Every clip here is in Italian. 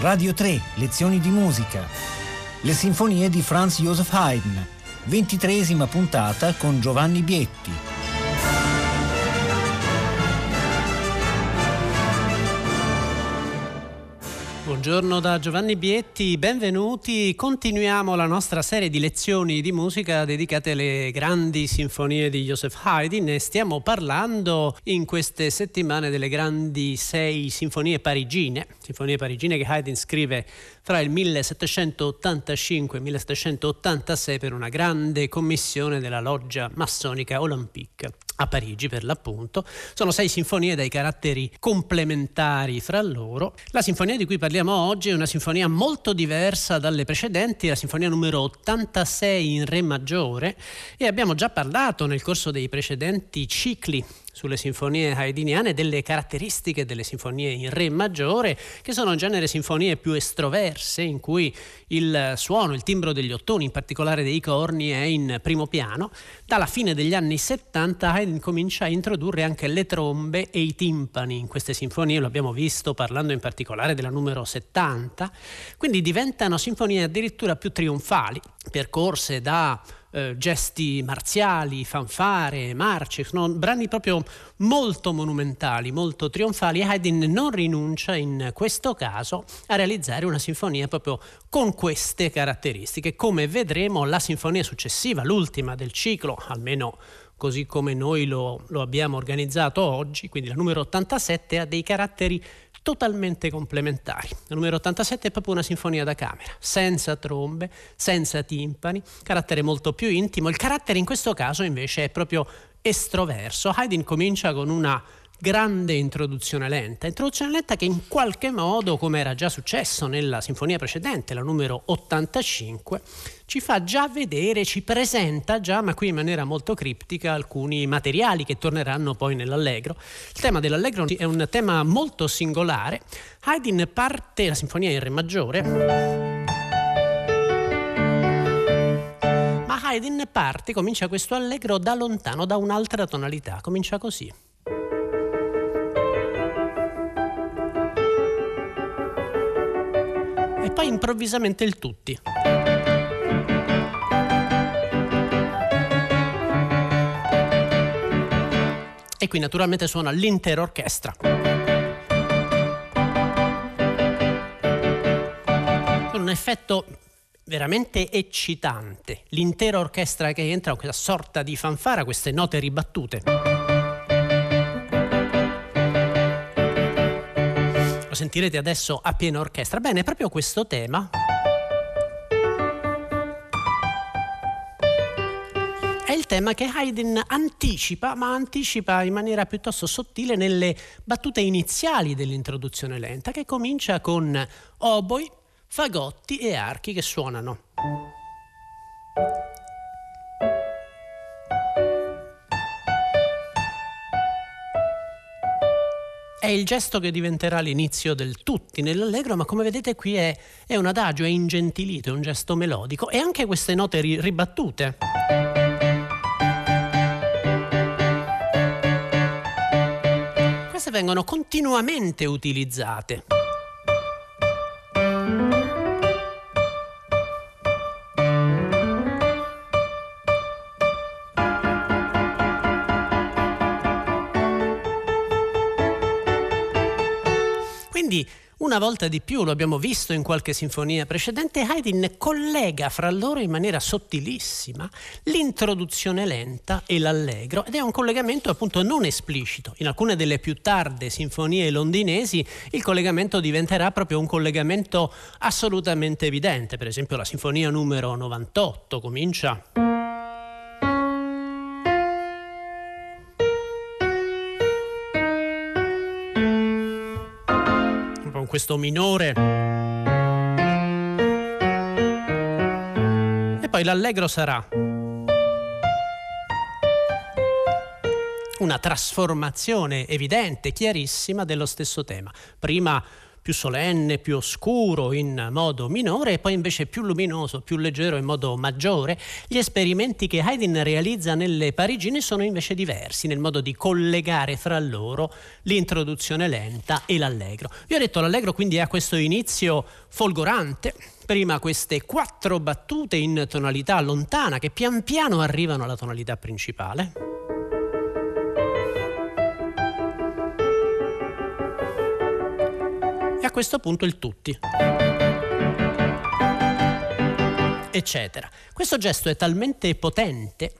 Radio 3, lezioni di musica. Le sinfonie di Franz Joseph Haydn. Ventitresima puntata con Giovanni Bietti. Buongiorno da Giovanni Bietti, benvenuti. Continuiamo la nostra serie di lezioni di musica dedicate alle grandi sinfonie di Joseph Haydn e stiamo parlando in queste settimane delle grandi sei sinfonie parigine, sinfonie parigine che Haydn scrive fra il 1785 e il 1786 per una grande commissione della loggia massonica Olympique a Parigi per l'appunto. Sono sei sinfonie dai caratteri complementari fra loro. La sinfonia di cui parliamo oggi è una sinfonia molto diversa dalle precedenti, la sinfonia numero 86 in Re maggiore e abbiamo già parlato nel corso dei precedenti cicli sulle sinfonie haydniane delle caratteristiche delle sinfonie in re maggiore, che sono in genere sinfonie più estroverse, in cui il suono, il timbro degli ottoni, in particolare dei corni, è in primo piano. Dalla fine degli anni 70 Haydn comincia a introdurre anche le trombe e i timpani in queste sinfonie, lo abbiamo visto parlando in particolare della numero 70, quindi diventano sinfonie addirittura più trionfali, percorse da eh, gesti marziali, fanfare, marce, sono brani proprio molto monumentali, molto trionfali Haydn non rinuncia in questo caso a realizzare una sinfonia proprio con queste caratteristiche. Come vedremo la sinfonia successiva, l'ultima del ciclo, almeno così come noi lo, lo abbiamo organizzato oggi, quindi la numero 87 ha dei caratteri totalmente complementari. La numero 87 è proprio una sinfonia da camera, senza trombe, senza timpani, carattere molto più intimo. Il carattere in questo caso invece è proprio estroverso. Haydn comincia con una grande introduzione lenta, introduzione lenta che in qualche modo, come era già successo nella sinfonia precedente, la numero 85, ci fa già vedere, ci presenta già, ma qui in maniera molto criptica, alcuni materiali che torneranno poi nell'allegro. Il tema dell'allegro è un tema molto singolare. Haydn parte la sinfonia in re maggiore. Ma Haydn parte, comincia questo allegro da lontano, da un'altra tonalità, comincia così. Poi improvvisamente il tutti. E qui naturalmente suona l'intera orchestra. Con un effetto veramente eccitante. L'intera orchestra che entra questa sorta di fanfara, queste note ribattute. Sentirete adesso a piena orchestra. Bene, proprio questo tema è il tema che Haydn anticipa, ma anticipa in maniera piuttosto sottile nelle battute iniziali dell'introduzione lenta, che comincia con oboi, fagotti e archi che suonano. È il gesto che diventerà l'inizio del tutti nell'allegro, ma come vedete qui è, è un adagio, è ingentilito, è un gesto melodico e anche queste note ri- ribattute. Queste vengono continuamente utilizzate. Una volta di più, lo abbiamo visto in qualche sinfonia precedente, Haydn collega fra loro in maniera sottilissima l'introduzione lenta e l'allegro ed è un collegamento appunto non esplicito. In alcune delle più tarde sinfonie londinesi il collegamento diventerà proprio un collegamento assolutamente evidente, per esempio la sinfonia numero 98 comincia questo minore. E poi l'allegro sarà una trasformazione evidente, chiarissima dello stesso tema. Prima più solenne, più oscuro in modo minore e poi invece più luminoso, più leggero in modo maggiore. Gli esperimenti che Haydn realizza nelle Parigine sono invece diversi nel modo di collegare fra loro l'introduzione lenta e l'allegro. Vi ho detto l'allegro quindi ha questo inizio folgorante, prima queste quattro battute in tonalità lontana che pian piano arrivano alla tonalità principale. Questo punto il tutti. Eccetera. Questo gesto è talmente potente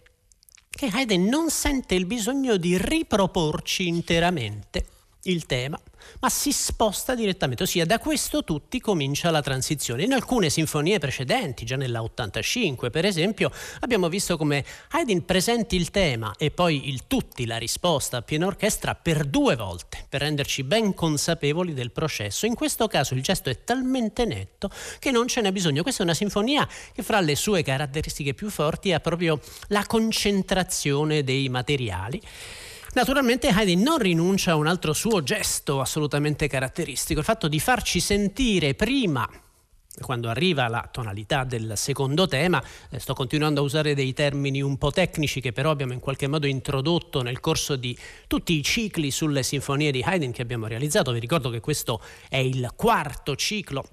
che Haydn non sente il bisogno di riproporci interamente il tema, ma si sposta direttamente, ossia da questo tutti comincia la transizione. In alcune sinfonie precedenti, già nella 85 per esempio, abbiamo visto come Haydn presenti il tema e poi il tutti, la risposta a piena orchestra, per due volte, per renderci ben consapevoli del processo. In questo caso il gesto è talmente netto che non ce n'è bisogno. Questa è una sinfonia che fra le sue caratteristiche più forti ha proprio la concentrazione dei materiali. Naturalmente Haydn non rinuncia a un altro suo gesto assolutamente caratteristico, il fatto di farci sentire prima quando arriva la tonalità del secondo tema, eh, sto continuando a usare dei termini un po' tecnici che però abbiamo in qualche modo introdotto nel corso di tutti i cicli sulle sinfonie di Haydn che abbiamo realizzato. Vi ricordo che questo è il quarto ciclo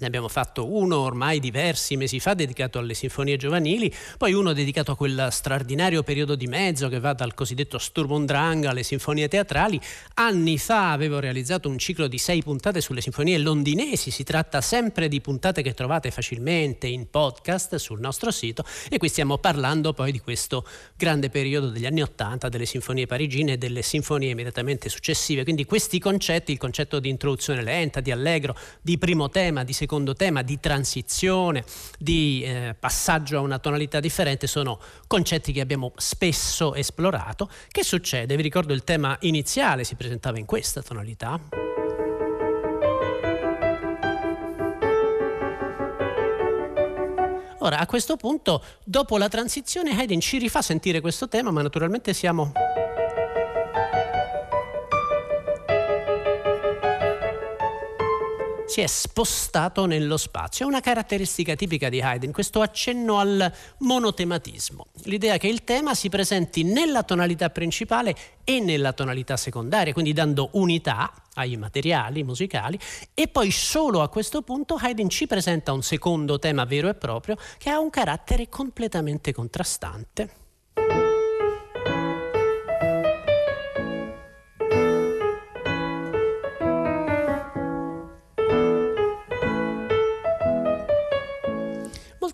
ne abbiamo fatto uno ormai diversi mesi fa dedicato alle sinfonie giovanili, poi uno dedicato a quel straordinario periodo di mezzo che va dal cosiddetto Sturm und Drang alle sinfonie teatrali. Anni fa avevo realizzato un ciclo di sei puntate sulle sinfonie londinesi, si tratta sempre di puntate che trovate facilmente in podcast sul nostro sito e qui stiamo parlando poi di questo grande periodo degli anni Ottanta, delle sinfonie parigine e delle sinfonie immediatamente successive. Quindi questi concetti, il concetto di introduzione lenta, di allegro, di primo tema, di secondo secondo tema di transizione, di eh, passaggio a una tonalità differente, sono concetti che abbiamo spesso esplorato. Che succede? Vi ricordo il tema iniziale si presentava in questa tonalità. Ora, a questo punto, dopo la transizione, Haydn ci rifà sentire questo tema, ma naturalmente siamo si è spostato nello spazio. È una caratteristica tipica di Haydn, questo accenno al monotematismo, l'idea che il tema si presenti nella tonalità principale e nella tonalità secondaria, quindi dando unità ai materiali musicali e poi solo a questo punto Haydn ci presenta un secondo tema vero e proprio che ha un carattere completamente contrastante.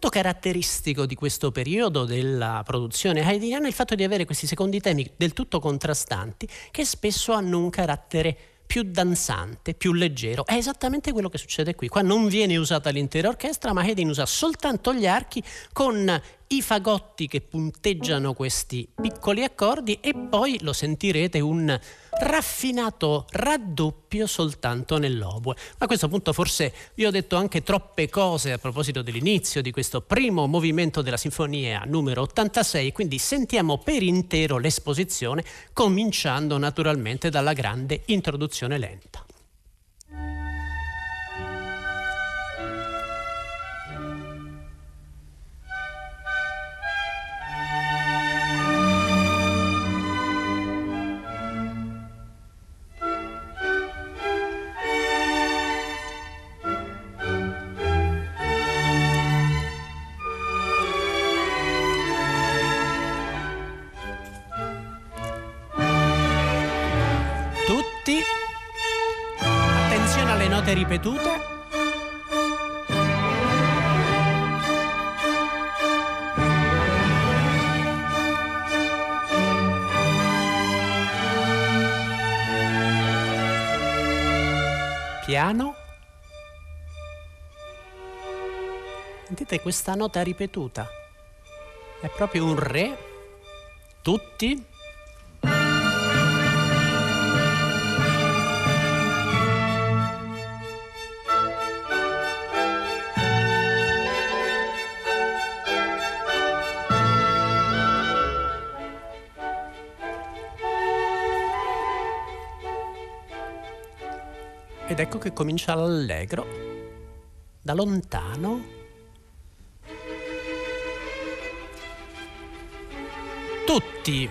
Molto caratteristico di questo periodo della produzione haydniana è il fatto di avere questi secondi temi del tutto contrastanti che spesso hanno un carattere più danzante, più leggero. È esattamente quello che succede qui. Qua non viene usata l'intera orchestra, ma Haydn usa soltanto gli archi con i fagotti che punteggiano questi piccoli accordi e poi lo sentirete un raffinato raddoppio soltanto nell'oboe. A questo punto forse vi ho detto anche troppe cose a proposito dell'inizio di questo primo movimento della sinfonia numero 86, quindi sentiamo per intero l'esposizione cominciando naturalmente dalla grande introduzione lenta. Piano. Sentite questa nota ripetuta. È proprio un re. Tutti Ed ecco che comincia l'allegro, da lontano. Tutti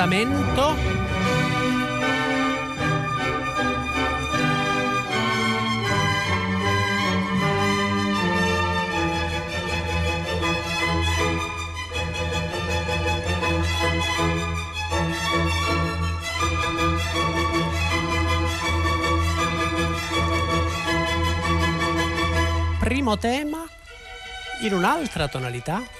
spostamento primo tema in un'altra tonalità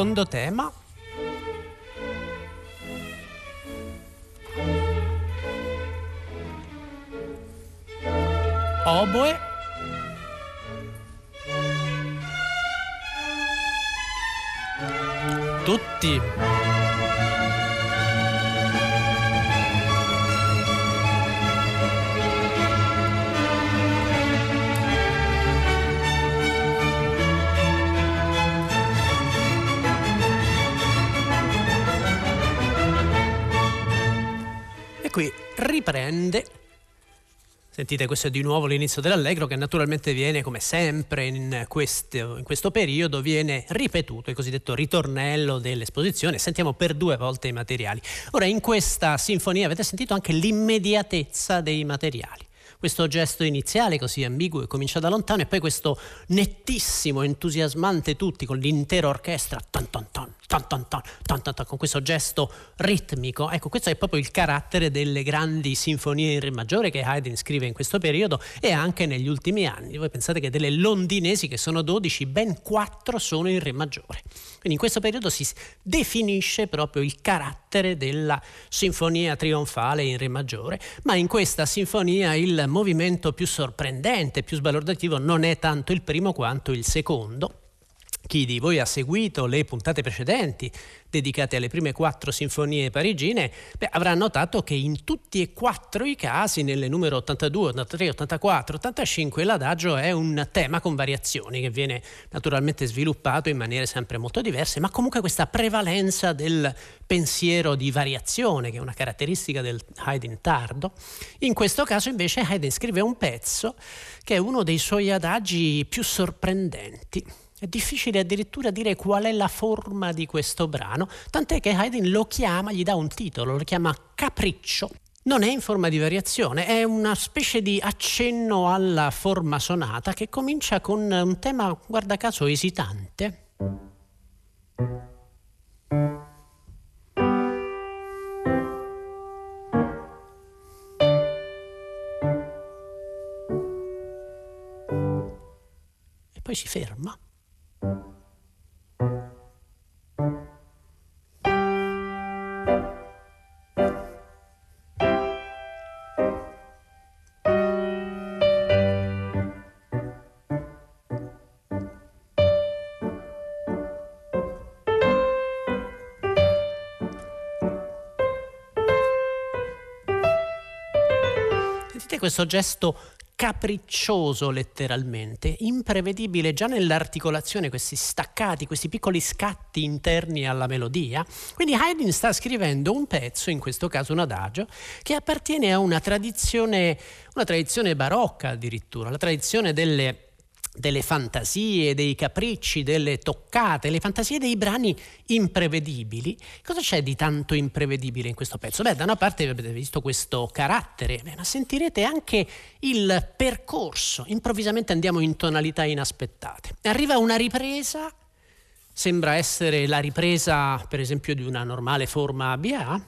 secondo tema. Oboe. Tutti riprende Sentite, questo è di nuovo l'inizio dell'allegro che naturalmente viene, come sempre in questo, in questo, periodo, viene ripetuto, il cosiddetto ritornello dell'esposizione. Sentiamo per due volte i materiali. Ora, in questa sinfonia avete sentito anche l'immediatezza dei materiali questo gesto iniziale così ambiguo che comincia da lontano e poi questo nettissimo, entusiasmante tutti con l'intera orchestra, tan tan tan, tan tan tan, con questo gesto ritmico. Ecco, questo è proprio il carattere delle grandi sinfonie in Re maggiore che Haydn scrive in questo periodo e anche negli ultimi anni. Voi pensate che delle londinesi, che sono 12, ben 4 sono in Re maggiore. Quindi in questo periodo si definisce proprio il carattere della sinfonia trionfale in Re maggiore, ma in questa sinfonia il movimento più sorprendente, più sbalordativo non è tanto il primo quanto il secondo. Chi di voi ha seguito le puntate precedenti dedicate alle prime quattro sinfonie parigine, beh, avrà notato che in tutti e quattro i casi, nelle numero 82, 83, 84, 85, l'adagio è un tema con variazioni che viene naturalmente sviluppato in maniere sempre molto diverse, ma comunque questa prevalenza del pensiero di variazione, che è una caratteristica del Haydn tardo. In questo caso invece Haydn scrive un pezzo che è uno dei suoi adagi più sorprendenti. È difficile addirittura dire qual è la forma di questo brano, tant'è che Haydn lo chiama, gli dà un titolo, lo chiama Capriccio. Non è in forma di variazione, è una specie di accenno alla forma sonata che comincia con un tema, guarda caso, esitante. E poi si ferma. Questo gesto capriccioso letteralmente, imprevedibile già nell'articolazione, questi staccati, questi piccoli scatti interni alla melodia. Quindi Haydn sta scrivendo un pezzo, in questo caso un adagio, che appartiene a una tradizione, una tradizione barocca addirittura, la tradizione delle delle fantasie, dei capricci, delle toccate, le fantasie dei brani imprevedibili. Cosa c'è di tanto imprevedibile in questo pezzo? Beh, da una parte avete visto questo carattere, ma sentirete anche il percorso. Improvvisamente andiamo in tonalità inaspettate. Arriva una ripresa, sembra essere la ripresa, per esempio, di una normale forma ABA.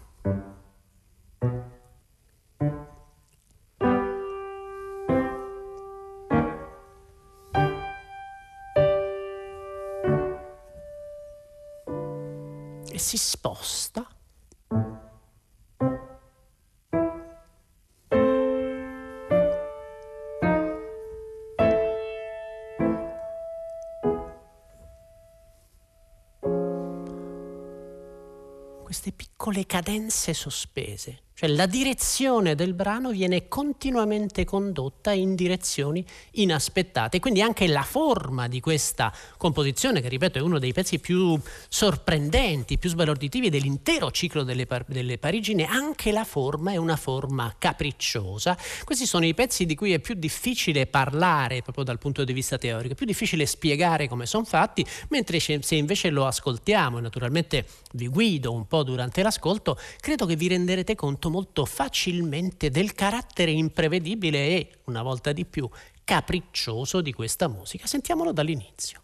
si sposta. Queste piccole cadenze sospese cioè la direzione del brano viene continuamente condotta in direzioni inaspettate. Quindi anche la forma di questa composizione, che ripeto è uno dei pezzi più sorprendenti, più sbalorditivi dell'intero ciclo delle, par- delle Parigine, anche la forma è una forma capricciosa. Questi sono i pezzi di cui è più difficile parlare proprio dal punto di vista teorico, è più difficile spiegare come sono fatti, mentre se invece lo ascoltiamo e naturalmente vi guido un po' durante l'ascolto, credo che vi renderete conto molto facilmente del carattere imprevedibile e, una volta di più, capriccioso di questa musica. Sentiamolo dall'inizio.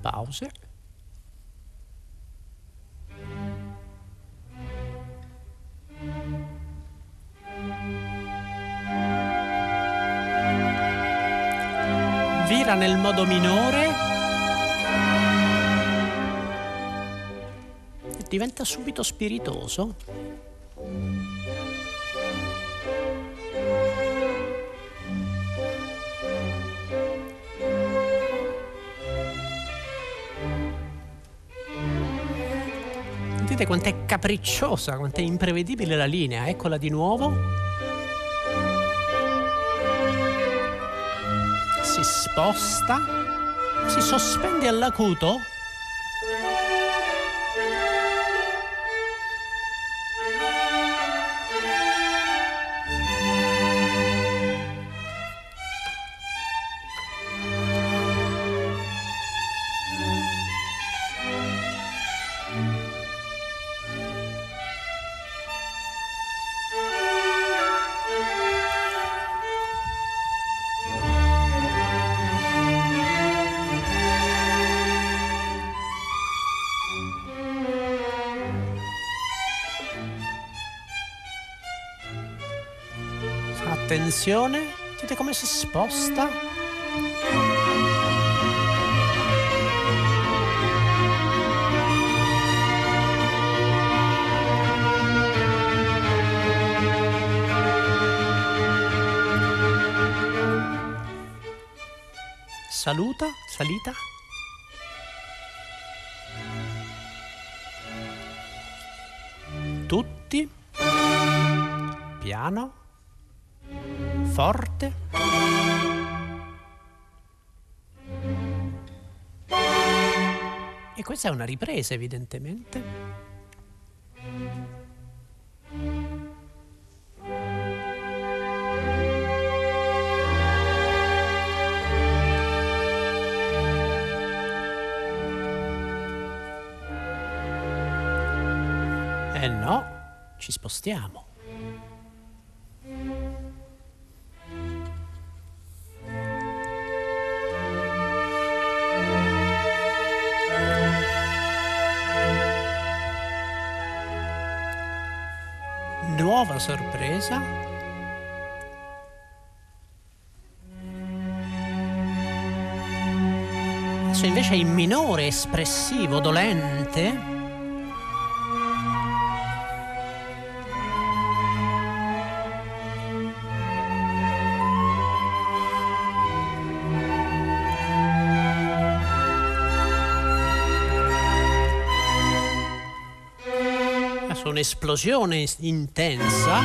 Pause. Nel modo minore e diventa subito spiritoso. Sentite quanto è capricciosa, quanto è imprevedibile la linea, eccola di nuovo. Si sposta, si sospende all'acuto Attenzione, vedete come si sposta? Saluta, salita. Tutti. Piano forte. E questa è una ripresa evidentemente. Eh no, ci spostiamo. Nuova sorpresa. Adesso invece è in minore, espressivo, dolente. Un'esplosione intensa.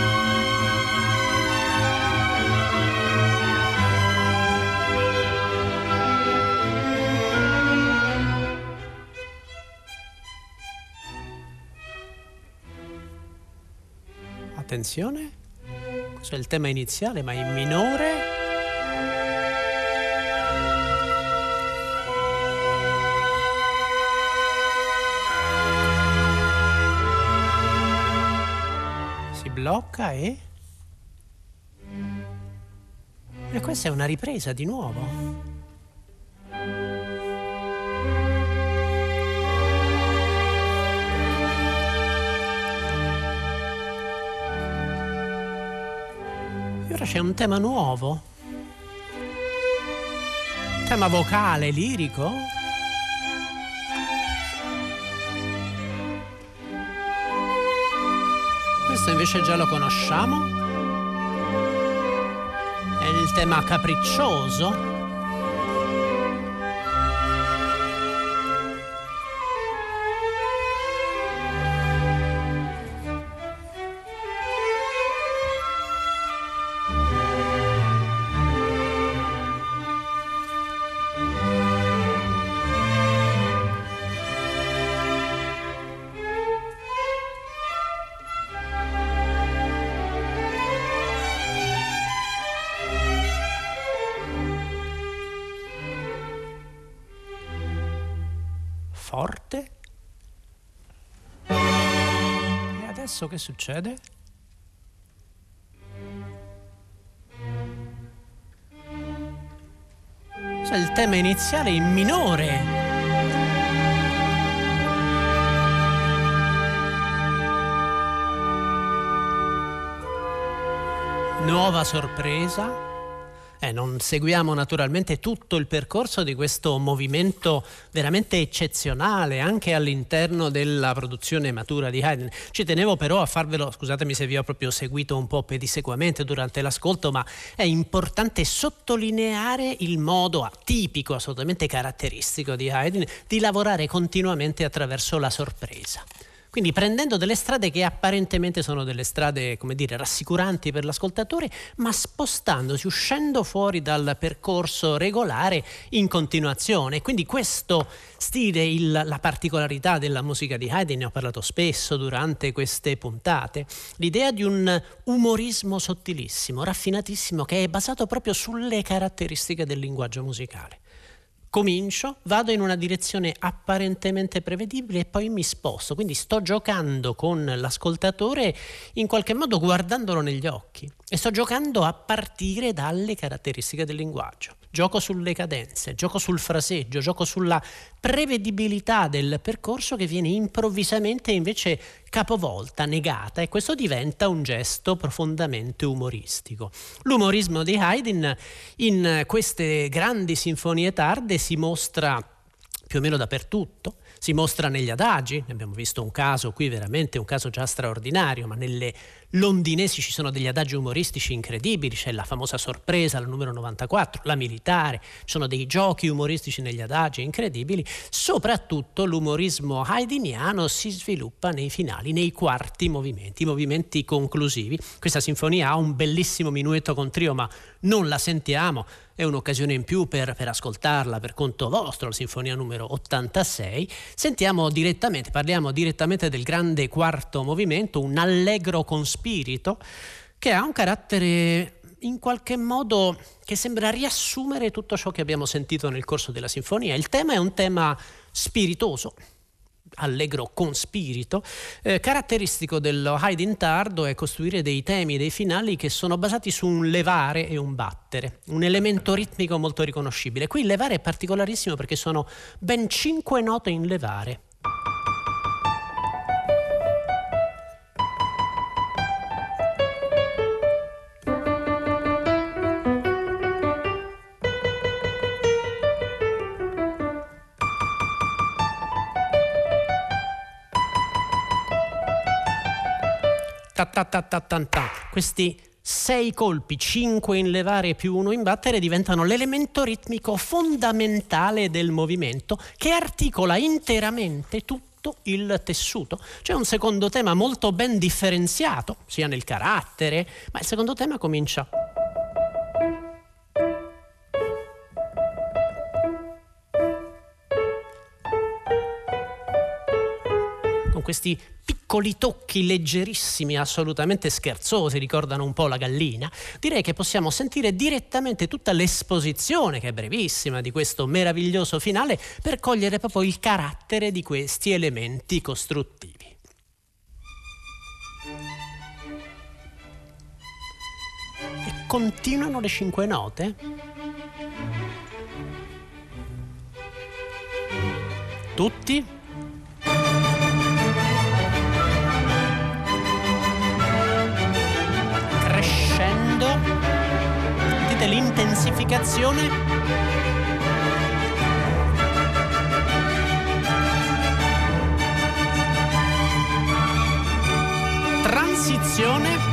Attenzione, questo è il tema iniziale ma in minore. Blocca e... E questa è una ripresa di nuovo. E ora c'è un tema nuovo. Tema vocale, lirico. Questo invece già lo conosciamo. È il tema capriccioso adesso che succede? Questo è il tema iniziale in minore. Nuova sorpresa. Eh, non seguiamo naturalmente tutto il percorso di questo movimento veramente eccezionale anche all'interno della produzione matura di Haydn. Ci tenevo però a farvelo, scusatemi se vi ho proprio seguito un po' pedissequamente durante l'ascolto, ma è importante sottolineare il modo atipico, assolutamente caratteristico di Haydn di lavorare continuamente attraverso la sorpresa. Quindi prendendo delle strade che apparentemente sono delle strade, come dire, rassicuranti per l'ascoltatore, ma spostandosi, uscendo fuori dal percorso regolare in continuazione. Quindi questo stile, il, la particolarità della musica di Haydn, ne ho parlato spesso durante queste puntate, l'idea di un umorismo sottilissimo, raffinatissimo, che è basato proprio sulle caratteristiche del linguaggio musicale comincio, vado in una direzione apparentemente prevedibile e poi mi sposto. Quindi sto giocando con l'ascoltatore in qualche modo guardandolo negli occhi e sto giocando a partire dalle caratteristiche del linguaggio gioco sulle cadenze, gioco sul fraseggio, gioco sulla prevedibilità del percorso che viene improvvisamente invece capovolta, negata e questo diventa un gesto profondamente umoristico. L'umorismo di Haydn in queste grandi sinfonie tarde si mostra più o meno dappertutto, si mostra negli adagi, ne abbiamo visto un caso qui veramente un caso già straordinario, ma nelle londinesi ci sono degli adagi umoristici incredibili, c'è la famosa sorpresa, la numero 94, la militare, ci sono dei giochi umoristici negli adagi incredibili, soprattutto l'umorismo haydniano si sviluppa nei finali, nei quarti movimenti, i movimenti conclusivi. Questa sinfonia ha un bellissimo minuetto con trio, ma non la sentiamo, è un'occasione in più per, per, ascoltarla per conto vostro, la sinfonia numero 86. Sentiamo direttamente, parliamo direttamente del grande quarto movimento, un allegro con spirito che ha un carattere in qualche modo che sembra riassumere tutto ciò che abbiamo sentito nel corso della sinfonia. Il tema è un tema spiritoso, allegro con spirito, eh, caratteristico dello Haydn tardo è costruire dei temi, dei finali che sono basati su un levare e un battere, un elemento ritmico molto riconoscibile. Qui il levare è particolarissimo perché sono ben cinque note in levare. Ta ta ta ta ta Questi sei colpi, cinque in levare più uno in battere, diventano l'elemento ritmico fondamentale del movimento che articola interamente tutto il tessuto. C'è un secondo tema molto ben differenziato, sia nel carattere, ma il secondo tema comincia questi piccoli tocchi leggerissimi, assolutamente scherzosi, ricordano un po' la gallina, direi che possiamo sentire direttamente tutta l'esposizione, che è brevissima, di questo meraviglioso finale, per cogliere proprio il carattere di questi elementi costruttivi. E continuano le cinque note? Tutti? Sentite l'intensificazione? Trans transizione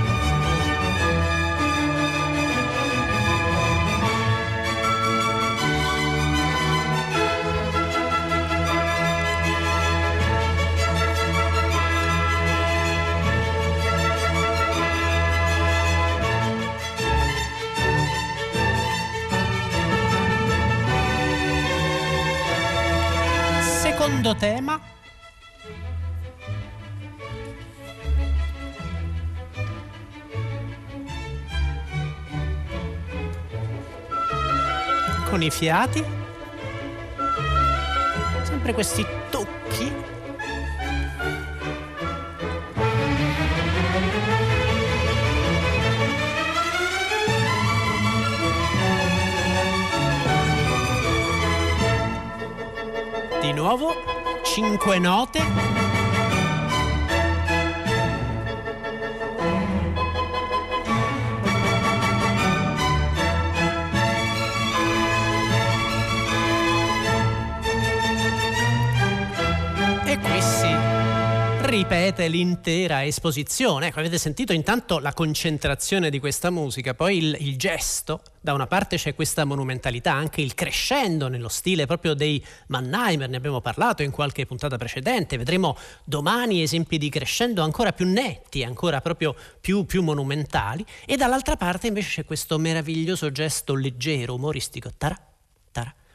tema. Con i fiati. Sempre questi tocchi. Di nuovo, cinque note. Ripete l'intera esposizione. Ecco, avete sentito intanto la concentrazione di questa musica, poi il, il gesto. Da una parte c'è questa monumentalità, anche il crescendo nello stile proprio dei Mannheimer, ne abbiamo parlato in qualche puntata precedente, vedremo domani esempi di crescendo ancora più netti, ancora proprio più, più monumentali, e dall'altra parte invece c'è questo meraviglioso gesto leggero, umoristico, tarà,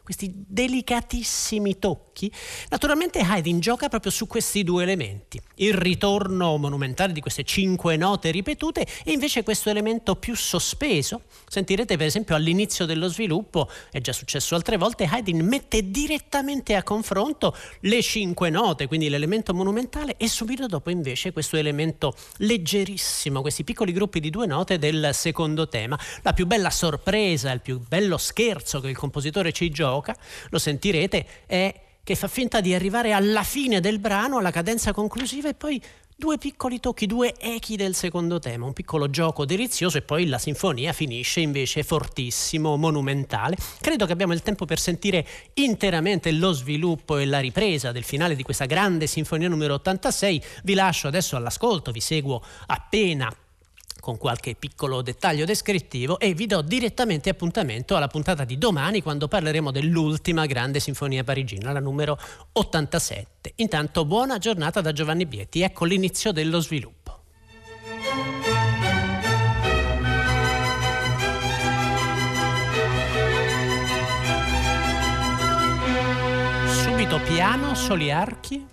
questi delicatissimi tocchi. Naturalmente Haydn gioca proprio su questi due elementi, il ritorno monumentale di queste cinque note ripetute e invece questo elemento più sospeso. Sentirete per esempio all'inizio dello sviluppo, è già successo altre volte, Haydn mette direttamente a confronto le cinque note, quindi l'elemento monumentale e subito dopo invece questo elemento leggerissimo, questi piccoli gruppi di due note del secondo tema. La più bella sorpresa, il più bello scherzo che il compositore ci gioca gioca, lo sentirete, è che fa finta di arrivare alla fine del brano, alla cadenza conclusiva e poi due piccoli tocchi, due echi del secondo tema, un piccolo gioco delizioso e poi la sinfonia finisce invece fortissimo, monumentale. Credo che abbiamo il tempo per sentire interamente lo sviluppo e la ripresa del finale di questa grande sinfonia numero 86. Vi lascio adesso all'ascolto, vi seguo appena con qualche piccolo dettaglio descrittivo e vi do direttamente appuntamento alla puntata di domani quando parleremo dell'ultima grande sinfonia parigina, la numero 87. Intanto buona giornata da Giovanni Bietti, ecco l'inizio dello sviluppo. Subito piano, soli archi.